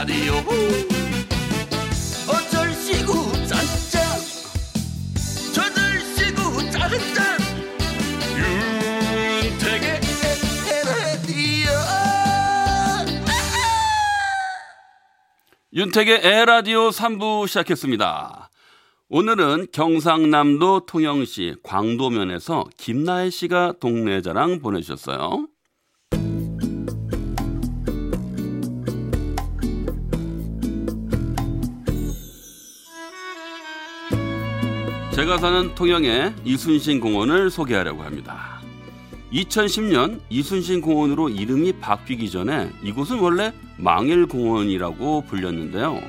에헤라디오 어쩔 시구 짠짠 저들 시구 짠짠 윤택의 에헤라디오 윤택의 에라디오 3부 시작했습니다. 오늘은 경상남도 통영시 광도면에서 김나혜 씨가 동네 자랑 보내주셨어요. 제가 사는 통영의 이순신 공원을 소개하려고 합니다. 2010년 이순신 공원으로 이름이 바뀌기 전에 이곳은 원래 망일공원이라고 불렸는데요.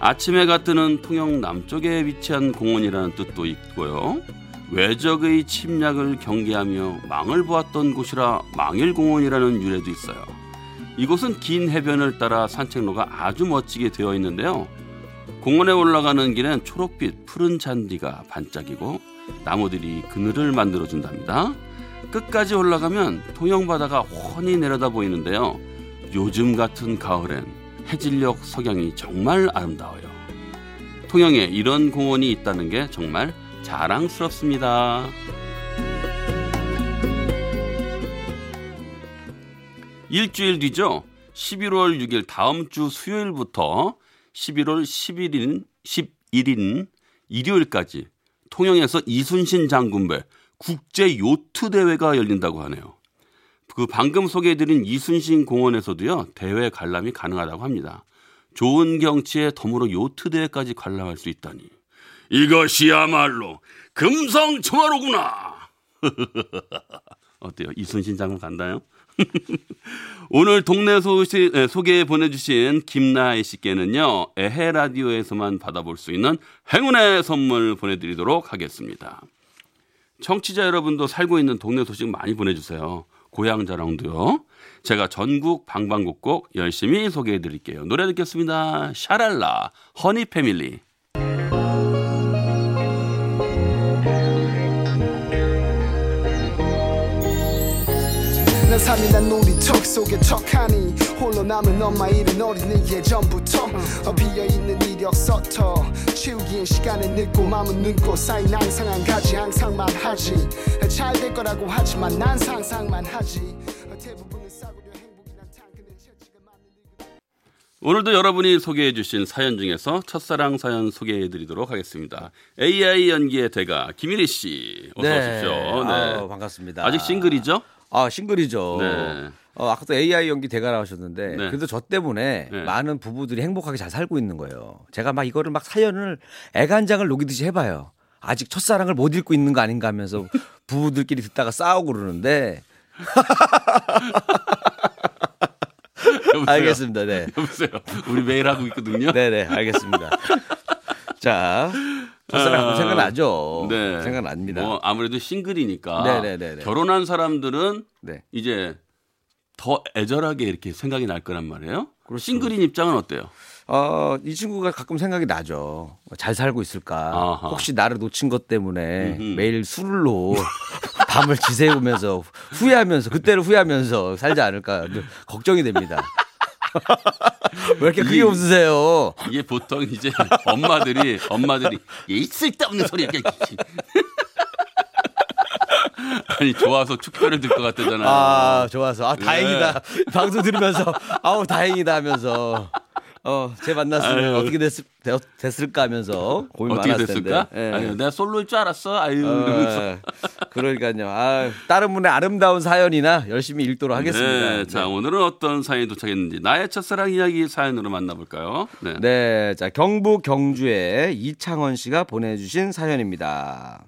아침 해가 뜨는 통영 남쪽에 위치한 공원이라는 뜻도 있고요. 외적의 침략을 경계하며 망을 보았던 곳이라 망일공원이라는 유래도 있어요. 이곳은 긴 해변을 따라 산책로가 아주 멋지게 되어 있는데요. 공원에 올라가는 길엔 초록빛 푸른 잔디가 반짝이고 나무들이 그늘을 만들어 준답니다. 끝까지 올라가면 통영 바다가 훤히 내려다 보이는데요. 요즘 같은 가을엔 해질녘 석양이 정말 아름다워요. 통영에 이런 공원이 있다는 게 정말 자랑스럽습니다. 일주일 뒤죠. 11월 6일 다음 주 수요일부터 11월 11일 11일 일요일까지 통영에서 이순신 장군배 국제 요트 대회가 열린다고 하네요. 그 방금 소개해드린 이순신 공원에서도요 대회 관람이 가능하다고 합니다. 좋은 경치에 덤으로 요트 대회까지 관람할 수 있다니 이것이야말로 금성첨화로구나. 어때요? 이순신 장군 간다요? 오늘 동네 소시, 소개 보내주신 김나혜 씨께는요 에헤 라디오에서만 받아볼 수 있는 행운의 선물 보내드리도록 하겠습니다. 청취자 여러분도 살고 있는 동네 소식 많이 보내주세요. 고향 자랑도요. 제가 전국 방방곡곡 열심히 소개해 드릴게요. 노래 듣겠습니다. 샤랄라 허니 패밀리. 난 삶이 난 놀이터 속에 척하니 홀로 남은 엄마 일은 어린이 예전부터 어, 비어있는 이력서터 치우기엔 시간은 늦고 마음은 늦고 쌓인 항상 한 가지 항상 말하지 잘 될 거라고 하지만 난 상상만 하지 어, 대부분은 싸구려 행복이란 탕크는 채찍을 맞는 늙은 오늘도 여러분이 소개해 주신 사연 중에서 첫사랑 사연 소개해 드리도록 하겠습니다. AI 연기의 대가 김일희 씨 어서 오십시오. 네. 아우, 반갑습니다. 아직 싱글이죠? 아, 싱글이죠. 네. 어, 아까 도 AI 연기 대가 나오셨는데 네. 그래도 저 때문에 네. 많은 부부들이 행복하게 잘 살고 있는 거예요. 제가 막 이거를 막 사연을 애간장을 녹이듯이 해봐요. 아직 첫사랑을 못 읽고 있는 거 아닌가 하면서 부부들끼리 듣다가 싸우고 그러는데? 알겠습니다. 네. 여보세요. 우리 매일 하고 있거든요. 네네 알겠습니다. 자 첫사랑 아, 생각나죠? 네. 생각납니다. 뭐 아무래도 싱글이니까 네네네네. 결혼한 사람들은 네. 이제 더 애절하게 이렇게 생각이 날 거란 말이에요. 그렇죠. 싱글인 입장은 어때요? 어, 이 친구가 가끔 생각이 나죠. 잘 살고 있을까? 아하. 혹시 나를 놓친 것 때문에 음흠. 매일 술로 밤을 지새우면서 후회하면서 그때를 후회하면서 살지 않을까 늘 걱정이 됩니다. 왜 이렇게 크게 이- 웃으세요? 이게 보통 이제 엄마들이 엄마들이 얘 쓸데없는 소리 이렇게 아니 좋아서 축배를 들 것 같다잖아요. 아, 좋아서. 아, 네. 다행이다. 방송 들으면서 아우, 다행이다 하면서 어, 제 만났으면 아유. 어떻게 됐, 됐을까 하면서 고민 어떻게 많았을 됐을까? 텐데. 예. 아니, 내가 솔로일 줄 알았어. 아유 이러면서. 어, 그러니까요. 아, 다른 분의 아름다운 사연이나 열심히 읽도록 하겠습니다. 네, 자 오늘은 어떤 사연이 도착했는지 나의 첫사랑 이야기 사연으로 만나볼까요? 네. 네, 자 경북 경주의 이창원 씨가 보내주신 사연입니다.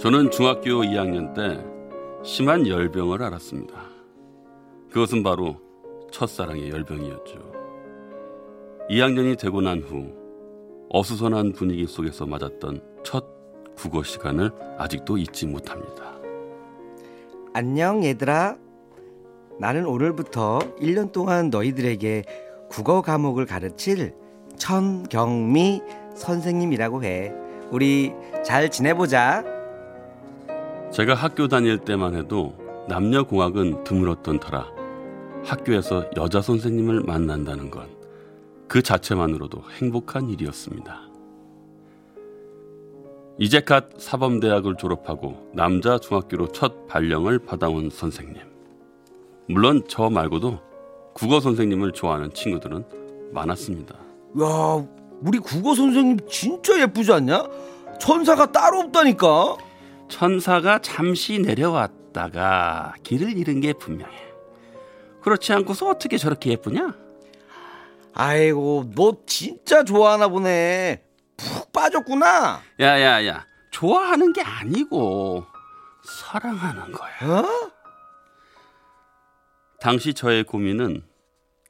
저는 중학교 2학년 때 심한 열병을 앓았습니다. 그것은 바로 첫사랑의 열병이었죠. 2학년이 되고 난 후 어수선한 분위기 속에서 맞았던 첫 국어 시간을 아직도 잊지 못합니다. 안녕 얘들아. 나는 오늘부터 1년 동안 너희들에게 국어 과목을 가르칠 천경미 선생님이라고 해. 우리 잘 지내보자. 제가 학교 다닐 때만 해도 남녀 공학은 드물었던 터라 학교에서 여자 선생님을 만난다는 건 그 자체만으로도 행복한 일이었습니다. 이제 갓 사범대학을 졸업하고 남자 중학교로 첫 발령을 받아온 선생님. 물론 저 말고도 국어 선생님을 좋아하는 친구들은 많았습니다. 야, 우리 국어 선생님 진짜 예쁘지 않냐? 천사가 따로 없다니까. 천사가 잠시 내려왔다가 길을 잃은 게 분명해. 그렇지 않고서 어떻게 저렇게 예쁘냐? 아이고, 너 진짜 좋아하나 보네. 푹 빠졌구나. 야야야, 좋아하는 게 아니고 사랑하는 거야. 어? 당시 저의 고민은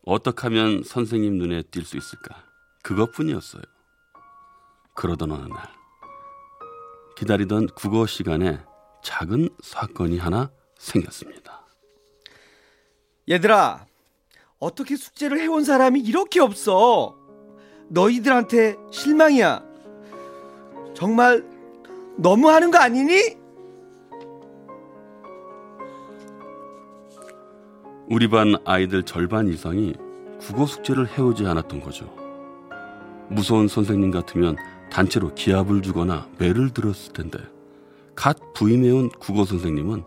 어떻게 하면 선생님 눈에 띌 수 있을까? 그것뿐이었어요. 그러던 어느 날 기다리던 국어 시간에 작은 사건이 하나 생겼습니다. 얘들아, 어떻게 숙제를 해온 사람이 이렇게 없어? 너희들한테 실망이야. 정말 너무하는 거 아니니? 우리 반 아이들 절반 이상이 국어 숙제를 해오지 않았던 거죠. 무서운 선생님 같으면 단체로 기합을 주거나 매를 들었을 텐데 갓 부임해온 국어 선생님은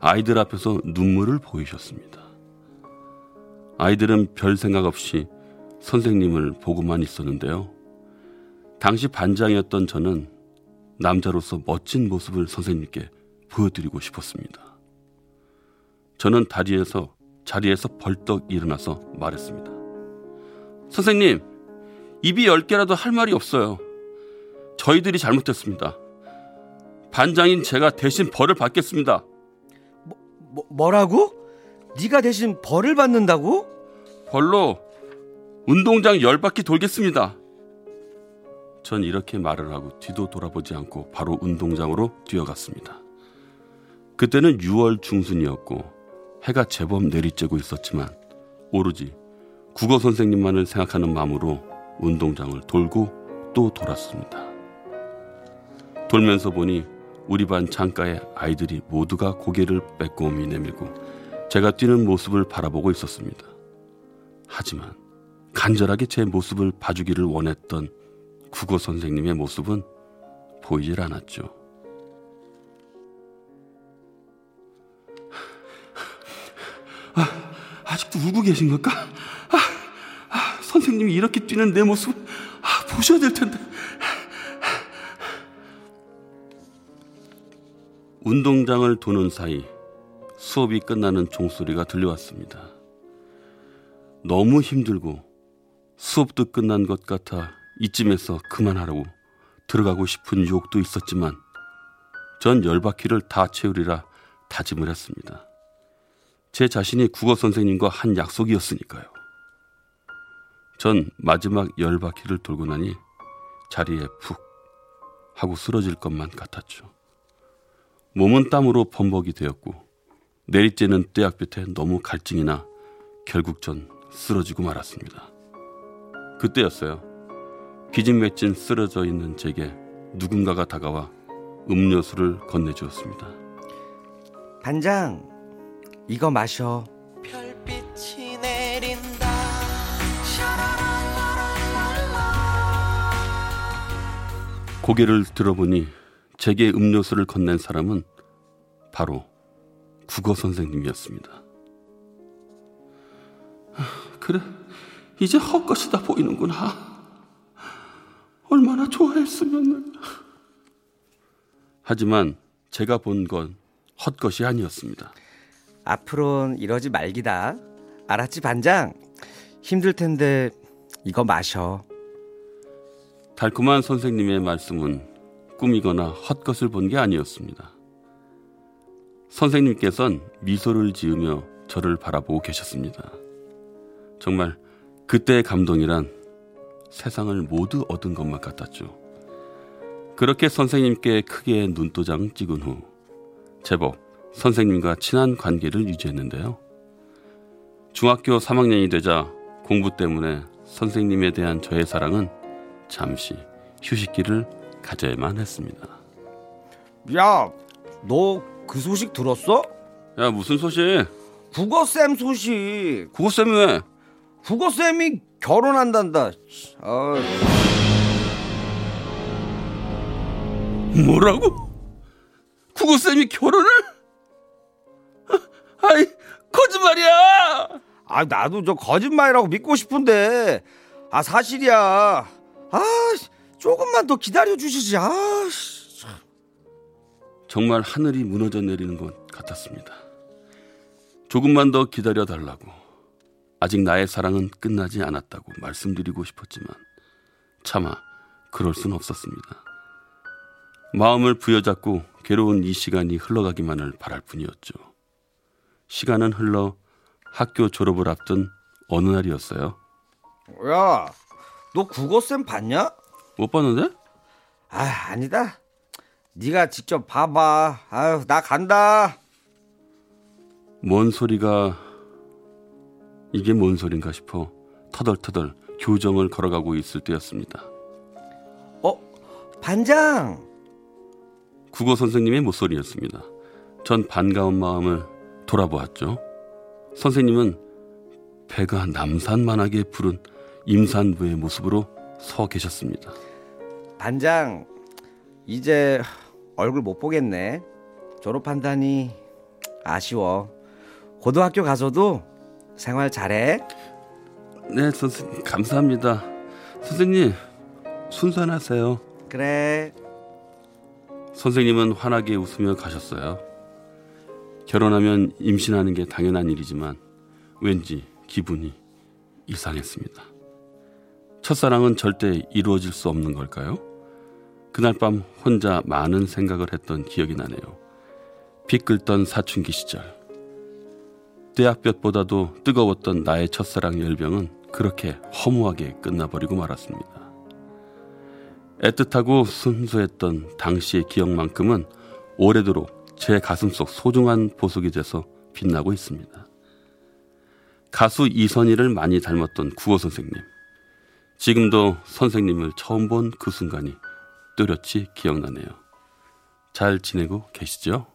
아이들 앞에서 눈물을 보이셨습니다. 아이들은 별 생각 없이 선생님을 보고만 있었는데요. 당시 반장이었던 저는 남자로서 멋진 모습을 선생님께 보여드리고 싶었습니다. 저는 다리에서 자리에서 벌떡 일어나서 말했습니다. 선생님, 입이 열 개라도 할 말이 없어요. 저희들이 잘못했습니다. 반장인 제가 대신 벌을 받겠습니다. 뭐, 뭐라고? 네가 대신 벌을 받는다고? 벌로 운동장 열 바퀴 돌겠습니다. 전 이렇게 말을 하고 뒤도 돌아보지 않고 바로 운동장으로 뛰어갔습니다. 그때는 6월 중순이었고 해가 제법 내리쬐고 있었지만 오로지 국어 선생님만을 생각하는 마음으로 운동장을 돌고 또 돌았습니다. 돌면서 보니 우리 반 창가에 아이들이 모두가 고개를 빼꼼히 내밀고 제가 뛰는 모습을 바라보고 있었습니다. 하지만 간절하게 제 모습을 봐주기를 원했던 국어 선생님의 모습은 보이질 않았죠. 아, 아직도 울고 계신 걸까? 아, 아, 선생님이 이렇게 뛰는 내 모습 아, 보셔야 될 텐데. 운동장을 도는 사이 수업이 끝나는 종소리가 들려왔습니다. 너무 힘들고 수업도 끝난 것 같아 이쯤에서 그만하라고 들어가고 싶은 유혹도 있었지만 전 열바퀴를 다 채우리라 다짐을 했습니다. 제 자신이 국어 선생님과 한 약속이었으니까요. 전 마지막 열 바퀴를 돌고 나니 자리에 푹 하고 쓰러질 것만 같았죠. 몸은 땀으로 범벅이 되었고 내리쬐는 떼약볕에 너무 갈증이 나 결국 전 쓰러지고 말았습니다. 그때였어요. 기진맥진 쓰러져 있는 제게 누군가가 다가와 음료수를 건네주었습니다. 반장, 이거 마셔. 별빛이 내린다 고개를 들어보니 제게 음료수를 건넨 사람은 바로 국어 선생님이었습니다. 아, 그래, 이제 헛것이 다 보이는구나. 얼마나 좋아했으면. 하지만 제가 본 건 헛것이 아니었습니다. 앞으로는 이러지 말기다. 알았지, 반장? 힘들 텐데 이거 마셔. 달콤한 선생님의 말씀은 꿈이거나 헛것을 본 게 아니었습니다. 선생님께선 미소를 지으며 저를 바라보고 계셨습니다. 정말 그때의 감동이란 세상을 모두 얻은 것만 같았죠. 그렇게 선생님께 크게 눈도장 찍은 후 제법 선생님과 친한 관계를 유지했는데요. 중학교 3학년이 되자 공부 때문에 선생님에 대한 저의 사랑은 잠시 휴식기를 가져야만 했습니다. 야, 너 그 소식 들었어? 야 무슨 소식? 국어쌤 소식. 국어쌤이 왜? 국어쌤이 결혼한단다. 아, 뭐라고? 국어쌤이 결혼을? 아이 거짓말이야. 아, 나도 저 거짓말이라고 믿고 싶은데. 아, 사실이야. 아, 조금만 더 기다려 주시지. 아, 씨. 정말 하늘이 무너져 내리는 것 같았습니다. 조금만 더 기다려 달라고. 아직 나의 사랑은 끝나지 않았다고 말씀드리고 싶었지만 차마 그럴 순 없었습니다. 마음을 부여잡고 괴로운 이 시간이 흘러가기만을 바랄 뿐이었죠. 시간은 흘러 학교 졸업을 앞둔 어느 날이었어요. 야, 너 국어쌤 봤냐? 못 봤는데? 아, 아니다. 네가 직접 봐봐. 아유, 나 간다. 뭔 소리가 이게 뭔 소린가 싶어 터덜터덜 교정을 걸어가고 있을 때였습니다. 어, 반장. 국어 선생님의 목소리였습니다. 전 반가운 마음을 돌아보았죠. 선생님은 배가 남산만하게 부른 임산부의 모습으로 서 계셨습니다. 반장, 이제 얼굴 못 보겠네. 졸업한다니 아쉬워. 고등학교 가서도 생활 잘해. 네, 선생님 감사합니다. 선생님 순산하세요. 그래. 선생님은 환하게 웃으며 가셨어요. 결혼하면 임신하는 게 당연한 일이지만 왠지 기분이 이상했습니다. 첫사랑은 절대 이루어질 수 없는 걸까요? 그날 밤 혼자 많은 생각을 했던 기억이 나네요. 피 끓던 사춘기 시절. 떼약볕보다도 뜨거웠던 나의 첫사랑 열병은 그렇게 허무하게 끝나버리고 말았습니다. 애틋하고 순수했던 당시의 기억만큼은 오래도록 제 가슴속 소중한 보석이 돼서 빛나고 있습니다. 가수 이선희를 많이 닮았던 국어 선생님. 지금도 선생님을 처음 본 그 순간이 뚜렷이 기억나네요. 잘 지내고 계시죠?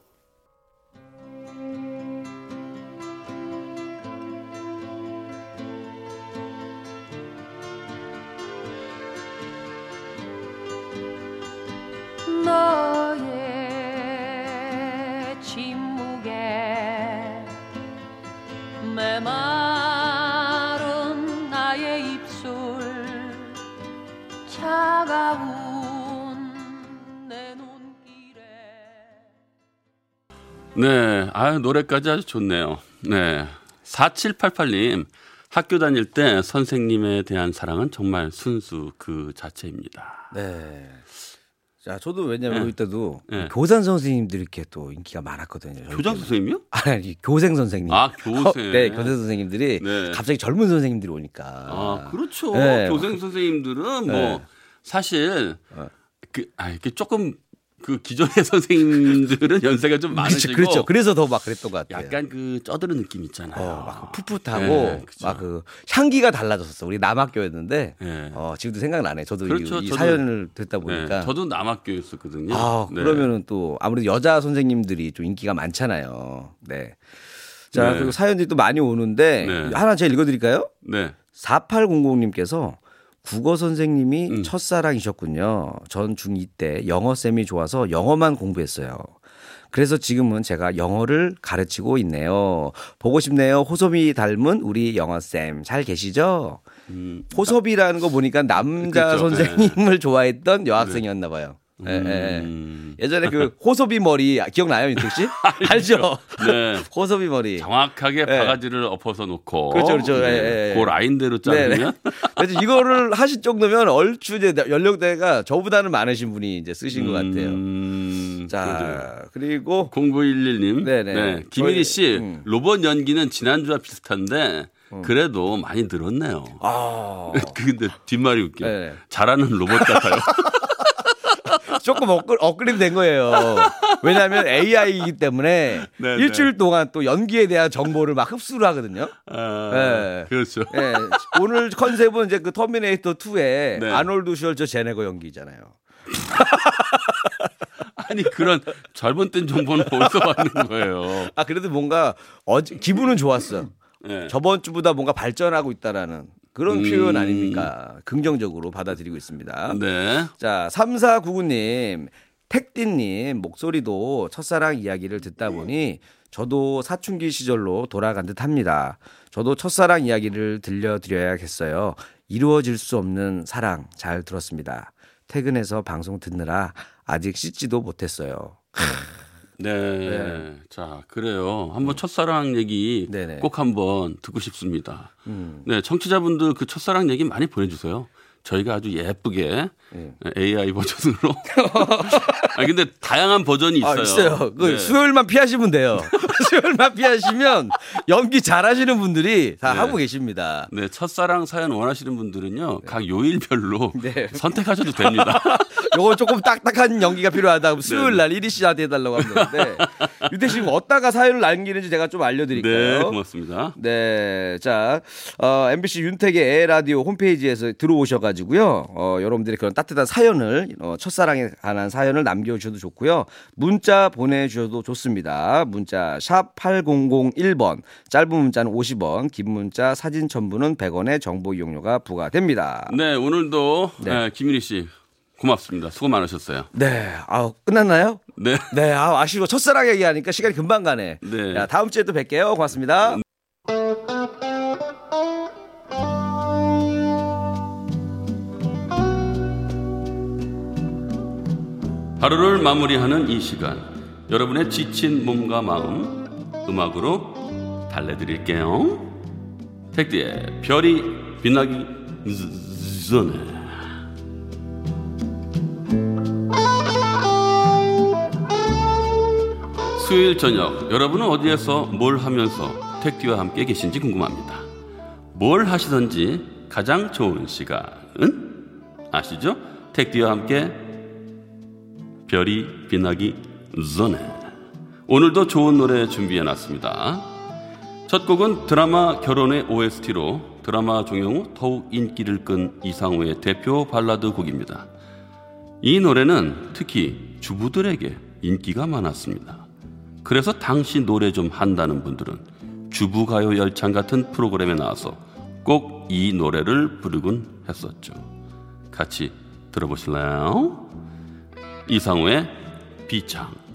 너의 침묵에 네, 아 노래까지 아주 좋네요. 네. 4788님, 학교 다닐 때 선생님에 대한 사랑은 정말 순수 그 자체입니다. 네. 자, 저도 왜냐면 네. 우리 때도 네. 교산 선생님들이 이렇게 또 인기가 많았거든요. 교장 때는. 선생님이요? 아니, 교생 선생님. 아, 교생. 네, 교생 선생님들이 네. 갑자기 젊은 선생님들이 오니까. 아, 그렇죠. 네. 교생 선생님들은 뭐 네. 사실 어. 그, 아, 이렇게 조금 그 기존의 선생님들은 연세가 좀 많으시고 그렇죠. 그렇죠. 그래서 더 막 그랬던 것 같아요. 약간 그 쩌드는 느낌 있잖아요. 어, 막 풋풋하고 네, 그죠. 막그 향기가 달라졌었어. 우리 남학교였는데 네. 어, 지금도 생각나네. 저도 그렇죠. 이, 이 저도- 사연을 듣다 네, 보니까 저도 남학교였었거든요. 아, 네. 그러면은 또 아무래도 여자 선생님들이 좀 인기가 많잖아요. 네. 자, 네. 그리고 사연들이 또 많이 오는데 네. 하나 제가 읽어 드릴까요? 네. 4800님께서 국어 선생님이 음. 첫사랑이셨군요. 전 중2 때 영어 쌤이 좋아서 영어만 공부했어요. 그래서 지금은 제가 영어를 가르치고 있네요. 보고 싶네요. 호섭이 닮은 우리 영어 쌤 잘 계시죠? 음, 호섭이라는 거 보니까 남자 그렇죠. 선생님을 좋아했던 여학생이었나 봐요. 예, 예. 음, 예전에 그 호섭이 머리 기억나요, 윤택 씨? 알죠? 네. 호섭이 머리. 정확하게 네. 바가지를 엎어서 놓고 그렇죠, 그렇죠. 네. 예, 예, 예. 그 라인대로. 자르면 그래서 이거를 하실 정도면 얼추 이제 연령대가 저보다는 많으신 분이 이제 쓰신 것 같아요. 음. 자, 그리고 0911님. 네네. 네. 김일희 씨, 음. 로봇 연기는 지난주와 비슷한데 그래도 많이 늘었네요. 아, 근데 뒷말이 웃겨. 네. 잘하는 로봇 같아요. 조금 업글, 업그레이드 된 거예요. 왜냐하면 AI이기 때문에 네, 일주일 동안 또 연기에 대한 정보를 막 흡수를 하거든요. 아, 네. 그렇죠. 예, 오늘 컨셉은 이제 그 터미네이터 2에 네. 아놀드 슈왈제네거 연기잖아요. 아니 그런 잘못된 정보는 어디서 받는 거예요? 아 그래도 뭔가 어제 기분은 좋았어. 네. 저번 주보다 뭔가 발전하고 있다라는 그런 음. 표현 아닙니까? 긍정적으로 받아들이고 있습니다. 네. 자, 3499님, 택디님 목소리도 첫사랑 이야기를 듣다 보니 저도 사춘기 시절로 돌아간 듯 합니다. 저도 첫사랑 이야기를 들려드려야겠어요. 이루어질 수 없는 사랑 잘 들었습니다. 퇴근해서 방송 듣느라 아직 씻지도 못했어요. 네. 자, 그래요. 한번 첫사랑 얘기 네네. 꼭 한번 듣고 싶습니다. 음. 네, 청취자분들 그 첫사랑 얘기 많이 보내주세요. 저희가 아주 예쁘게 네. AI 버전으로. 아 근데 다양한 버전이 있어요. 아, 있어요. 그 네. 수요일만 피하시면 돼요. 수요일만 피하시면 연기 잘하시는 분들이 다 네. 하고 계십니다. 네, 첫사랑 사연 원하시는 분들은요, 각 요일별로 네. 선택하셔도 됩니다. 요거 조금 딱딱한 연기가 필요하다. 수요일 날 이리 씨한테 해달라고 하는 건데 유태 씨 어디다가 사연을 남기는지 제가 좀 네, 알려드릴까요? 고맙습니다. 네, 자, 어, MBC 윤택의 라디오 홈페이지에서 들어오셔가지고 요, 어, 여러분들의 그런 따뜻한 사연을, 어, 첫사랑에 관한 사연을 남겨 주셔도 좋고요, 문자 보내 주셔도 좋습니다. 문자 샵 #8001번, 짧은 문자는 50원, 긴 문자 사진 첨부는 100원의 정보 이용료가 부과됩니다. 네, 오늘도 네. 네, 김일희 씨 고맙습니다. 수고 많으셨어요. 네, 아 끝났나요? 네. 네, 아, 아쉬워. 첫사랑 얘기하니까 시간이 금방 가네. 네. 야, 다음 주에 또 뵐게요. 고맙습니다. 하루를 마무리하는 이 시간, 여러분의 지친 몸과 마음 음악으로 달래드릴게요. 택디의 별이 빛나기 전에. 수요일 저녁 여러분은 어디에서 뭘 하면서 택디와 함께 계신지 궁금합니다. 뭘 하시던지 가장 좋은 시간은 아시죠? 택디와 함께 별이 빛나기 전에 오늘도 좋은 노래 준비해 놨습니다. 첫 곡은 드라마 결혼의 OST로 드라마 종영 후 더욱 인기를 끈 이상우의 대표 발라드 곡입니다. 이 노래는 특히 주부들에게 인기가 많았습니다. 그래서 당시 노래 좀 한다는 분들은 주부가요 열창 같은 프로그램에 나와서 꼭 이 노래를 부르곤 했었죠. 같이 들어보실래요? 이상우의 비창.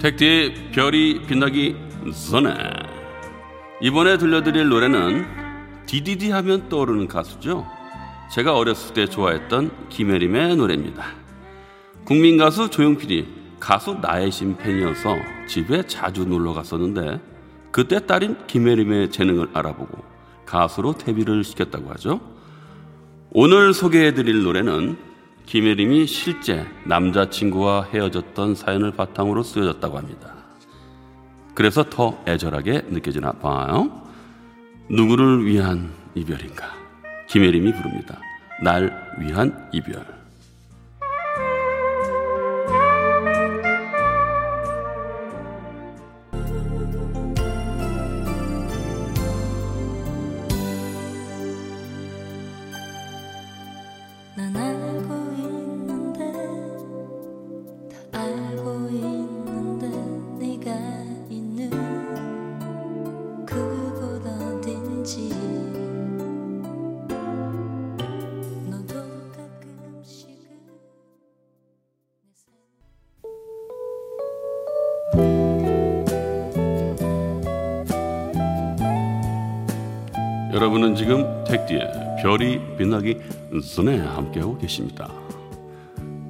택디의 별이 빛나기 전에 이번에 들려드릴 노래는 디디디 하면 떠오르는 가수죠. 제가 어렸을 때 좋아했던 김혜림의 노래입니다. 국민 가수 조용필이 가수 나혜심 팬이어서 집에 자주 놀러 갔었는데 그때 딸인 김혜림의 재능을 알아보고 가수로 데뷔를 시켰다고 하죠. 오늘 소개해드릴 노래는 김혜림이 실제 남자친구와 헤어졌던 사연을 바탕으로 쓰여졌다고 합니다. 그래서 더 애절하게 느껴지나 봐요. 누구를 위한 이별인가? 김혜림이 부릅니다. 날 위한 이별. 빛나기 전에 함께하고 계십니다.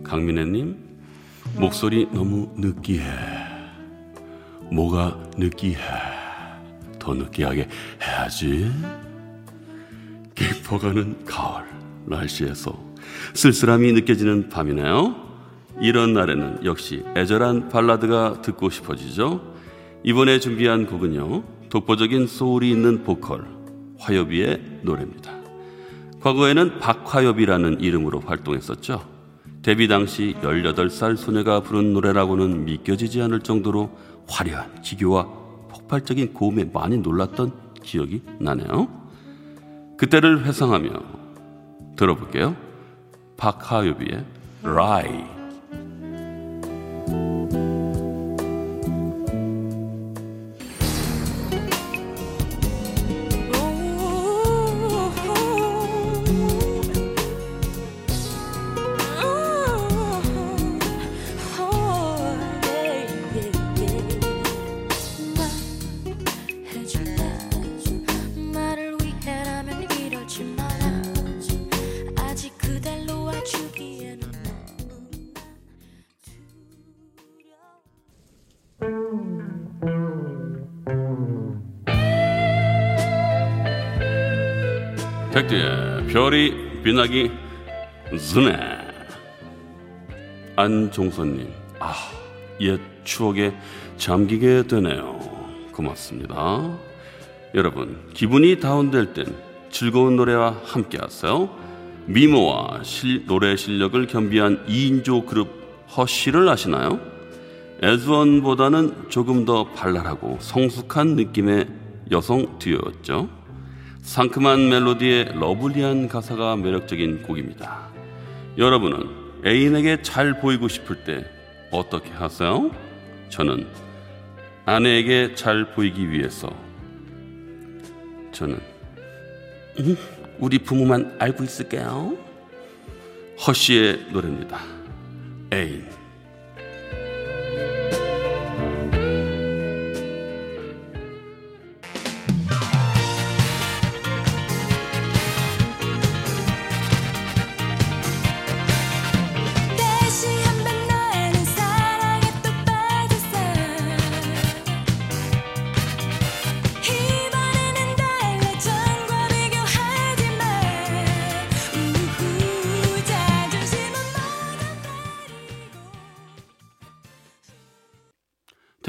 강민혜님, 목소리 너무 느끼해. 뭐가 느끼해. 더 느끼하게 해야지. 깊어가는 가을 날씨에서 쓸쓸함이 느껴지는 밤이네요. 이런 날에는 역시 애절한 발라드가 듣고 싶어지죠. 이번에 준비한 곡은요. 독보적인 소울이 있는 보컬 화요비의 노래입니다. 과거에는 박화요비라는 이름으로 활동했었죠. 데뷔 당시 18살 소녀가 부른 노래라고는 믿겨지지 않을 정도로 화려한 기교와 폭발적인 고음에 많이 놀랐던 기억이 나네요. 그때를 회상하며 들어볼게요. 박하요비의 라이. 빛나기 전에. 안종선님 아 옛 추억에 잠기게 되네요. 고맙습니다. 여러분 기분이 다운될 땐 즐거운 노래와 함께 하세요. 미모와 실- 노래 실력을 겸비한 2인조 그룹 허쉬를 아시나요? 에즈원보다는 조금 더 발랄하고 성숙한 느낌의 여성 듀오였죠 상큼한 멜로디에 러블리한 가사가 매력적인 곡입니다. 여러분은 애인에게 잘 보이고 싶을 때 어떻게 하세요? 저는 아내에게 잘 보이기 위해서 저는 음, 우리 부모만 알고 있을게요. 허쉬의 노래입니다. 애인.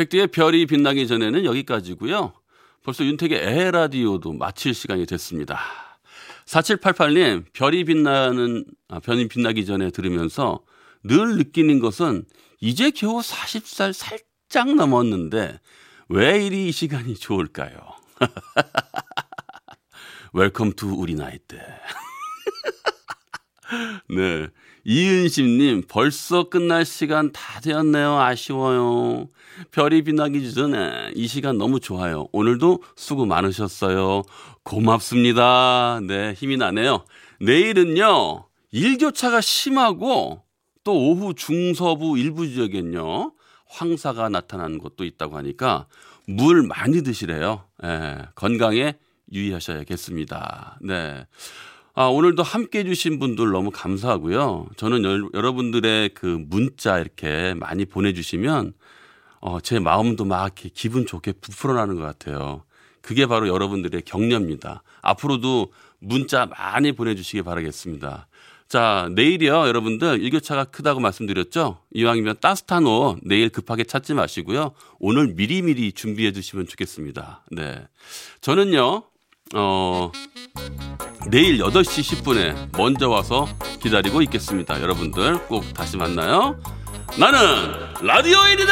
택디의 별이 빛나기 전에는 여기까지고요. 벌써 윤택의 에헤라디오도 마칠 시간이 됐습니다. 4788님, 별이 빛나는, 아, 별이 빛나기 전에 들으면서 늘 느끼는 것은 이제 겨우 40살 살짝 넘었는데 왜 이리 이 시간이 좋을까요? Welcome to 우리 나이 때. 네. 이은심님, 벌써 끝날 시간 다 되었네요. 아쉬워요. 별이 빛나기 전에 이 시간 너무 좋아요. 오늘도 수고 많으셨어요. 고맙습니다. 네, 힘이 나네요. 내일은요, 일교차가 심하고 또 오후 중서부 일부 지역엔요, 황사가 나타나는 곳도 있다고 하니까 물 많이 드시래요. 예, 건강에 유의하셔야겠습니다. 네. 아, 오늘도 함께 해주신 분들 너무 감사하고요. 저는 여, 여러분들의 그 문자 이렇게 많이 보내주시면 어, 제 마음도 막 이렇게 기분 좋게 부풀어나는 것 같아요. 그게 바로 여러분들의 격려입니다. 앞으로도 문자 많이 보내주시기 바라겠습니다. 자, 내일이요, 여러분들 일교차가 크다고 말씀드렸죠? 이왕이면 따뜻한 옷 내일 급하게 찾지 마시고요. 오늘 미리미리 준비해 주시면 좋겠습니다. 네. 저는요, 어, 내일 8시 10분에 먼저 와서 기다리고 있겠습니다. 여러분들 꼭 다시 만나요. 나는 라디오인이다!